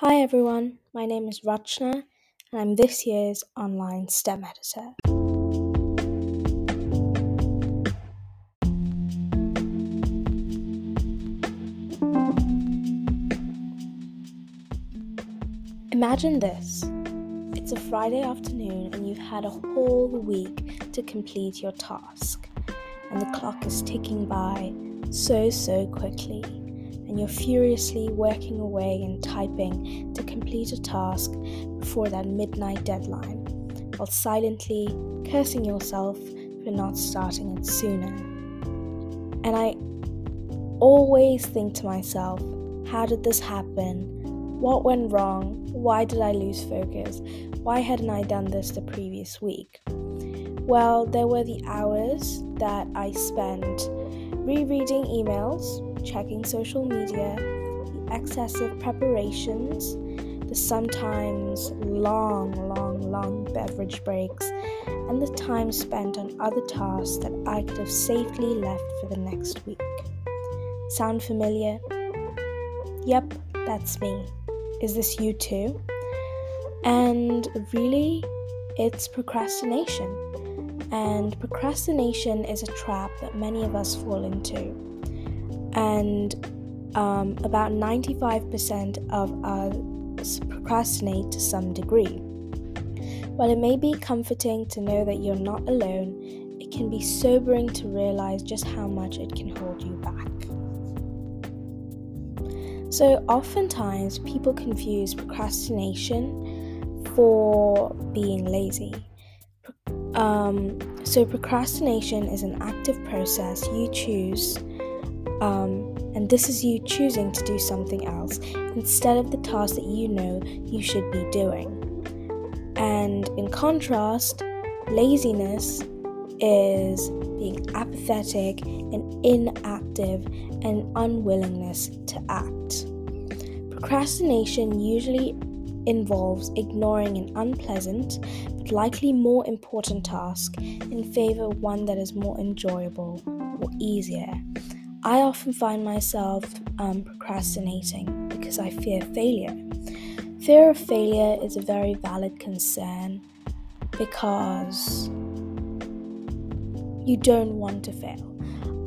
Hi everyone, my name is Rachna and I'm this year's online STEM editor. Imagine this. It's a Friday afternoon and you've had a whole week to complete your task, and the clock is ticking by so, so quickly and you're furiously working away and typing to complete a task before that midnight deadline, while silently cursing yourself for not starting it sooner. And I always think to myself, how did this happen? What went wrong? Why did I lose focus? Why hadn't I done this the previous week? Well, there were the hours that I spent rereading emails, checking social media, the excessive preparations, the sometimes long, long, long beverage breaks, and the time spent on other tasks that I could have safely left for the next week. Sound familiar? Yep, that's me. Is this you too? And really, it's procrastination. And procrastination is a trap that many of us fall into and um, about 95% of us procrastinate to some degree. While it may be comforting to know that you're not alone, it can be sobering to realize just how much it can hold you back. So, oftentimes, people confuse procrastination for being lazy. Um, so, procrastination is an active process you choose um, and this is you choosing to do something else instead of the task that you know you should be doing. And in contrast, laziness is being apathetic and inactive and unwillingness to act. Procrastination usually involves ignoring an unpleasant but likely more important task in favor of one that is more enjoyable or easier. I often find myself um, procrastinating because I fear failure. Fear of failure is a very valid concern because you don't want to fail.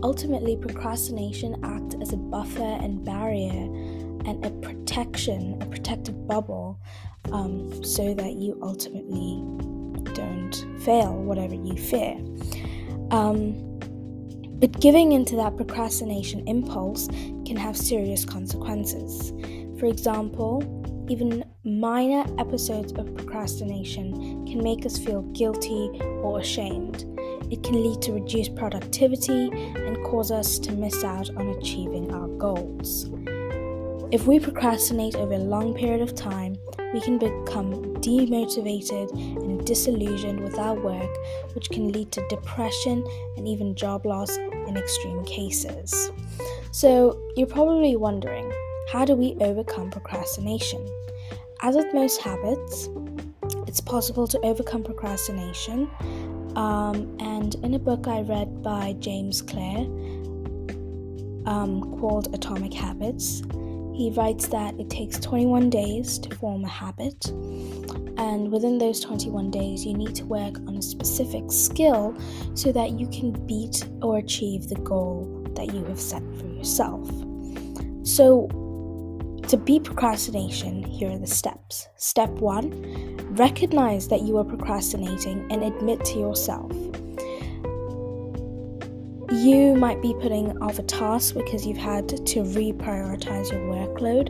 Ultimately, procrastination acts as a buffer and barrier and a protection, a protective bubble, um, so that you ultimately don't fail whatever you fear. Um, but giving into that procrastination impulse can have serious consequences. For example, even minor episodes of procrastination can make us feel guilty or ashamed. It can lead to reduced productivity and cause us to miss out on achieving our goals. If we procrastinate over a long period of time, we can become demotivated and disillusioned with our work, which can lead to depression and even job loss in extreme cases. So, you're probably wondering how do we overcome procrastination? As with most habits, it's possible to overcome procrastination. Um, and in a book I read by James Clear um, called Atomic Habits, he writes that it takes 21 days to form a habit, and within those 21 days, you need to work on a specific skill so that you can beat or achieve the goal that you have set for yourself. So, to beat procrastination, here are the steps. Step one recognize that you are procrastinating and admit to yourself you might be putting off a task because you've had to reprioritize your workload.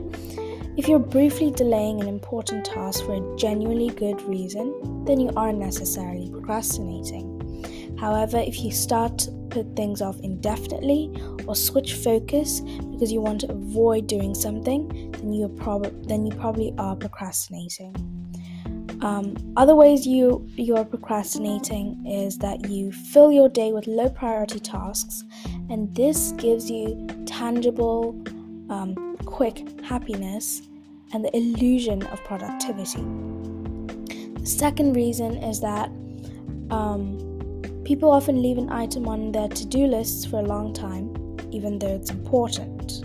If you're briefly delaying an important task for a genuinely good reason, then you aren't necessarily procrastinating. However, if you start to put things off indefinitely or switch focus because you want to avoid doing something, then you prob- then you probably are procrastinating. Um, other ways you you are procrastinating is that you fill your day with low priority tasks, and this gives you tangible, um, quick happiness and the illusion of productivity. The second reason is that um, people often leave an item on their to do lists for a long time, even though it's important.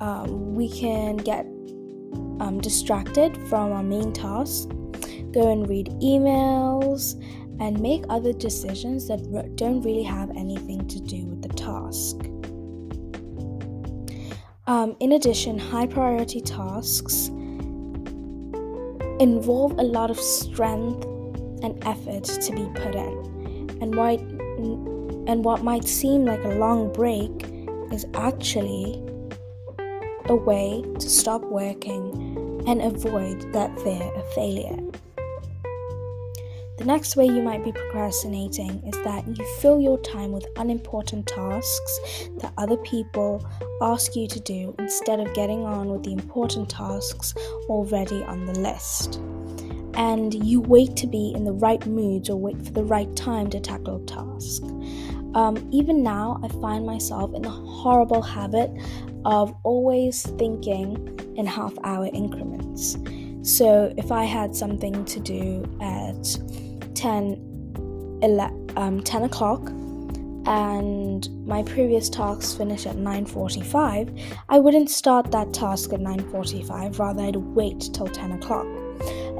Um, we can get um, distracted from our main task, go and read emails, and make other decisions that don't really have anything to do with the task. Um, in addition, high priority tasks involve a lot of strength and effort to be put in. And and what might seem like a long break is actually a way to stop working and avoid that fear of failure. The next way you might be procrastinating is that you fill your time with unimportant tasks that other people ask you to do instead of getting on with the important tasks already on the list. And you wait to be in the right mood or wait for the right time to tackle a task. Um, even now, I find myself in the horrible habit of always thinking in half hour increments. So if I had something to do at 10, 11, um, 10 o'clock and my previous tasks finish at 9.45 i wouldn't start that task at 9.45 rather i'd wait till 10 o'clock.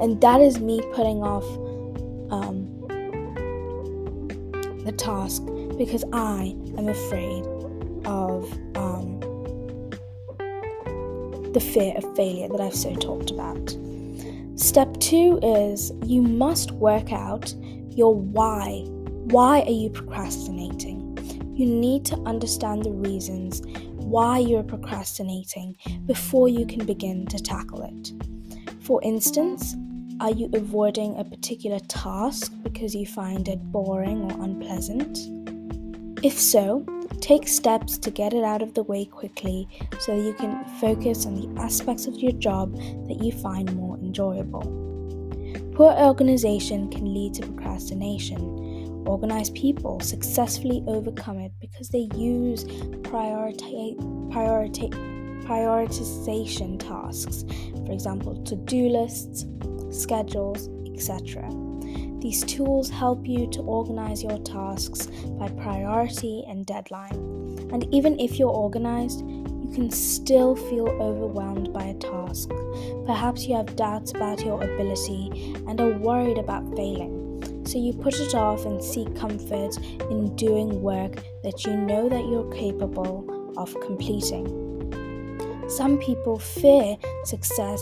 And that is me putting off um, the task because i am afraid of um, the fear of failure that i've so talked about Step two is you must work out your why. Why are you procrastinating? You need to understand the reasons why you're procrastinating before you can begin to tackle it. For instance, are you avoiding a particular task because you find it boring or unpleasant? If so, Take steps to get it out of the way quickly so you can focus on the aspects of your job that you find more enjoyable. Poor organization can lead to procrastination. Organized people successfully overcome it because they use prioritization tasks, for example, to do lists, schedules, etc. These tools help you to organize your tasks by priority and deadline. And even if you're organized, can still feel overwhelmed by a task. Perhaps you have doubts about your ability and are worried about failing. So you put it off and seek comfort in doing work that you know that you're capable of completing. Some people fear success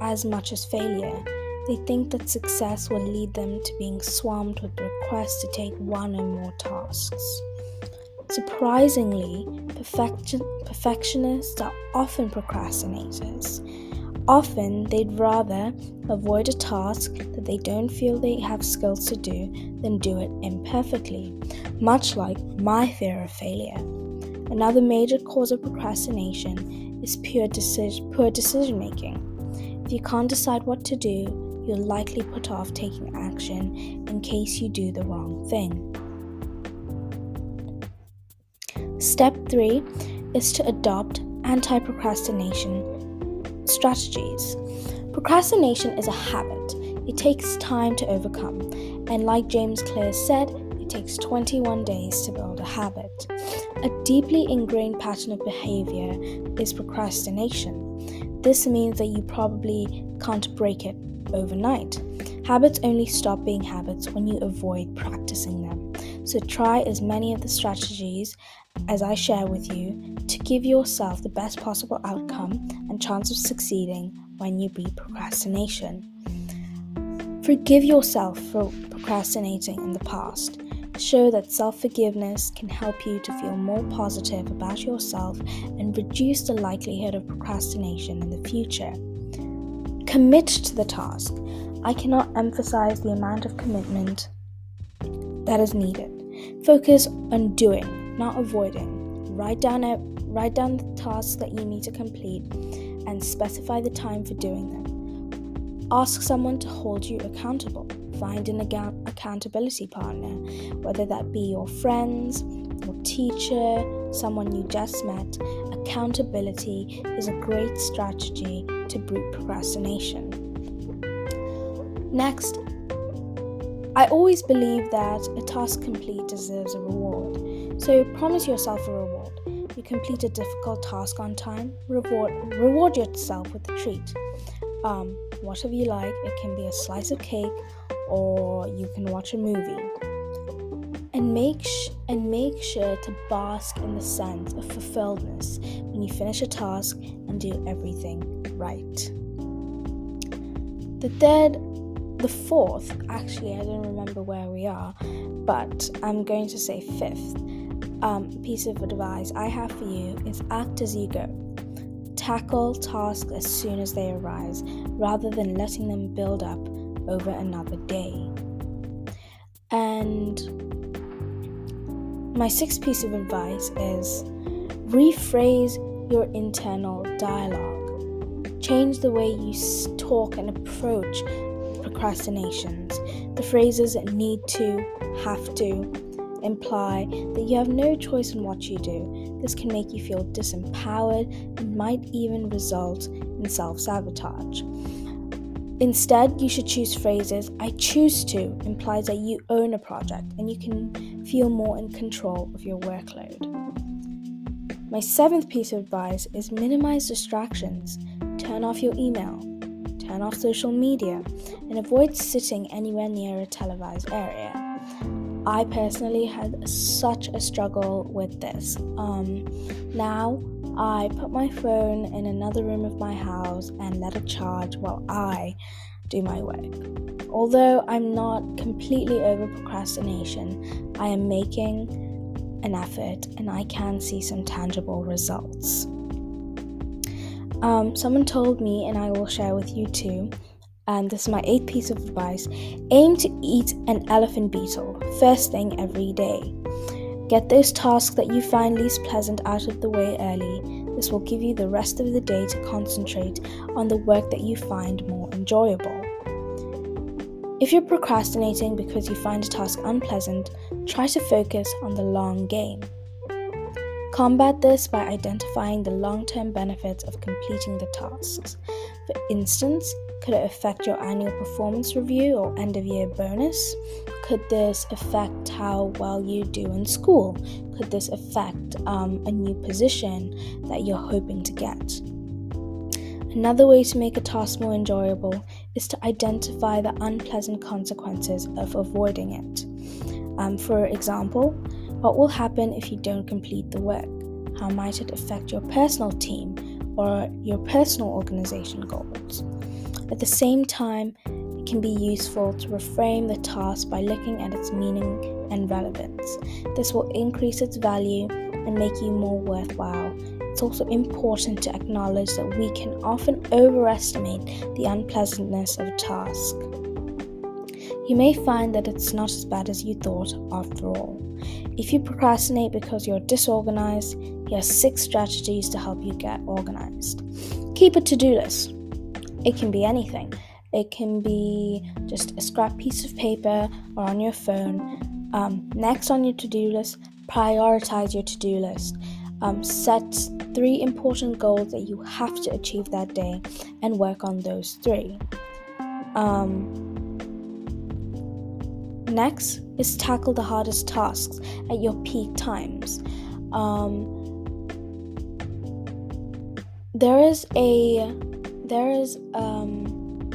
as much as failure they think that success will lead them to being swamped with requests to take one or more tasks. Surprisingly, perfection, perfectionists are often procrastinators. Often, they'd rather avoid a task that they don't feel they have skills to do than do it imperfectly, much like my fear of failure. Another major cause of procrastination is pure decision, poor decision making. If you can't decide what to do, you'll likely put off taking action in case you do the wrong thing. Step 3 is to adopt anti procrastination strategies. Procrastination is a habit, it takes time to overcome, and like James Clear said, it takes 21 days to build a habit. A deeply ingrained pattern of behavior is procrastination. This means that you probably can't break it overnight. Habits only stop being habits when you avoid practicing them. So try as many of the strategies as I share with you to give yourself the best possible outcome and chance of succeeding when you beat procrastination. Forgive yourself for procrastinating in the past. Show that self forgiveness can help you to feel more positive about yourself and reduce the likelihood of procrastination in the future. Commit to the task. I cannot emphasize the amount of commitment that is needed. Focus on doing, not avoiding. Write down a, write down the tasks that you need to complete and specify the time for doing them. Ask someone to hold you accountable. Find an account- accountability partner, whether that be your friends, your teacher, someone you just met. Accountability is a great strategy to beat procrastination. Next, I always believe that a task complete deserves a reward. So promise yourself a reward. You complete a difficult task on time, reward, reward yourself with a treat. Um, whatever you like, it can be a slice of cake or you can watch a movie. And make, sh- and make sure to bask in the sense of fulfilledness when you finish a task and do everything right. The third, the fourth, actually, I don't remember where we are, but I'm going to say fifth um, piece of advice I have for you is act as you go. Tackle tasks as soon as they arise rather than letting them build up over another day. And my sixth piece of advice is rephrase your internal dialogue. Change the way you talk and approach procrastinations. The phrases need to, have to, imply that you have no choice in what you do. This can make you feel disempowered and might even result in self sabotage. Instead, you should choose phrases I choose to implies that you own a project and you can feel more in control of your workload. My seventh piece of advice is minimize distractions. Turn off your email, turn off social media, and avoid sitting anywhere near a televised area. I personally had such a struggle with this. Um, now I put my phone in another room of my house and let it charge while I do my work. Although I'm not completely over procrastination, I am making an effort and I can see some tangible results. Um, someone told me, and I will share with you too, and this is my eighth piece of advice aim to eat an elephant beetle first thing every day. Get those tasks that you find least pleasant out of the way early. This will give you the rest of the day to concentrate on the work that you find more enjoyable. If you're procrastinating because you find a task unpleasant, try to focus on the long game. Combat this by identifying the long term benefits of completing the tasks. For instance, could it affect your annual performance review or end of year bonus? Could this affect how well you do in school? Could this affect um, a new position that you're hoping to get? Another way to make a task more enjoyable is to identify the unpleasant consequences of avoiding it. Um, for example, what will happen if you don't complete the work? How might it affect your personal team or your personal organization goals? At the same time, it can be useful to reframe the task by looking at its meaning and relevance. This will increase its value and make you more worthwhile. It's also important to acknowledge that we can often overestimate the unpleasantness of a task. You may find that it's not as bad as you thought after all. If you procrastinate because you're disorganized, here are six strategies to help you get organized. Keep a to do list. It can be anything. It can be just a scrap piece of paper or on your phone. Um, next on your to do list, prioritize your to do list. Um, set three important goals that you have to achieve that day and work on those three. Um, next is tackle the hardest tasks at your peak times. Um, there is a there is um,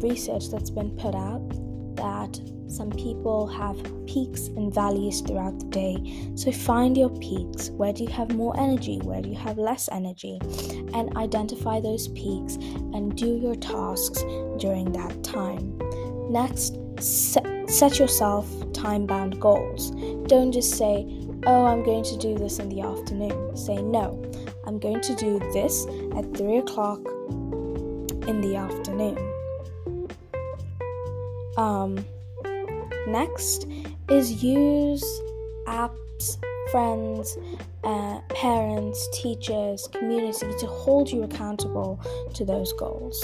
research that's been put out that some people have peaks and valleys throughout the day. So find your peaks. Where do you have more energy? Where do you have less energy? And identify those peaks and do your tasks during that time. Next, set, yourself time bound goals. Don't just say, oh, I'm going to do this in the afternoon. Say, no, I'm going to do this at 3 o'clock in the afternoon. Um, next is use apps, friends, uh, parents, teachers, community to hold you accountable to those goals.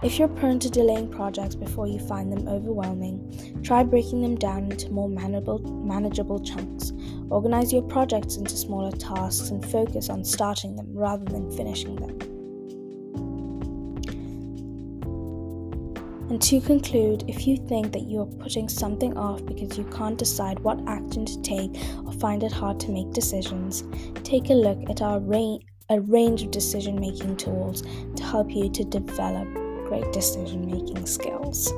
If you're prone to delaying projects before you find them overwhelming, try breaking them down into more manageable, manageable chunks. Organize your projects into smaller tasks and focus on starting them rather than finishing them. And to conclude, if you think that you are putting something off because you can't decide what action to take or find it hard to make decisions, take a look at our range a range of decision making tools to help you to develop great decision making skills.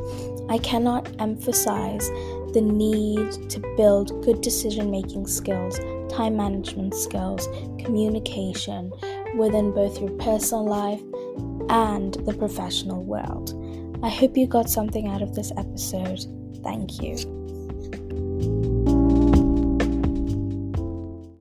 I cannot emphasize the need to build good decision making skills, time management skills, communication within both your personal life and the professional world. I hope you got something out of this episode. Thank you.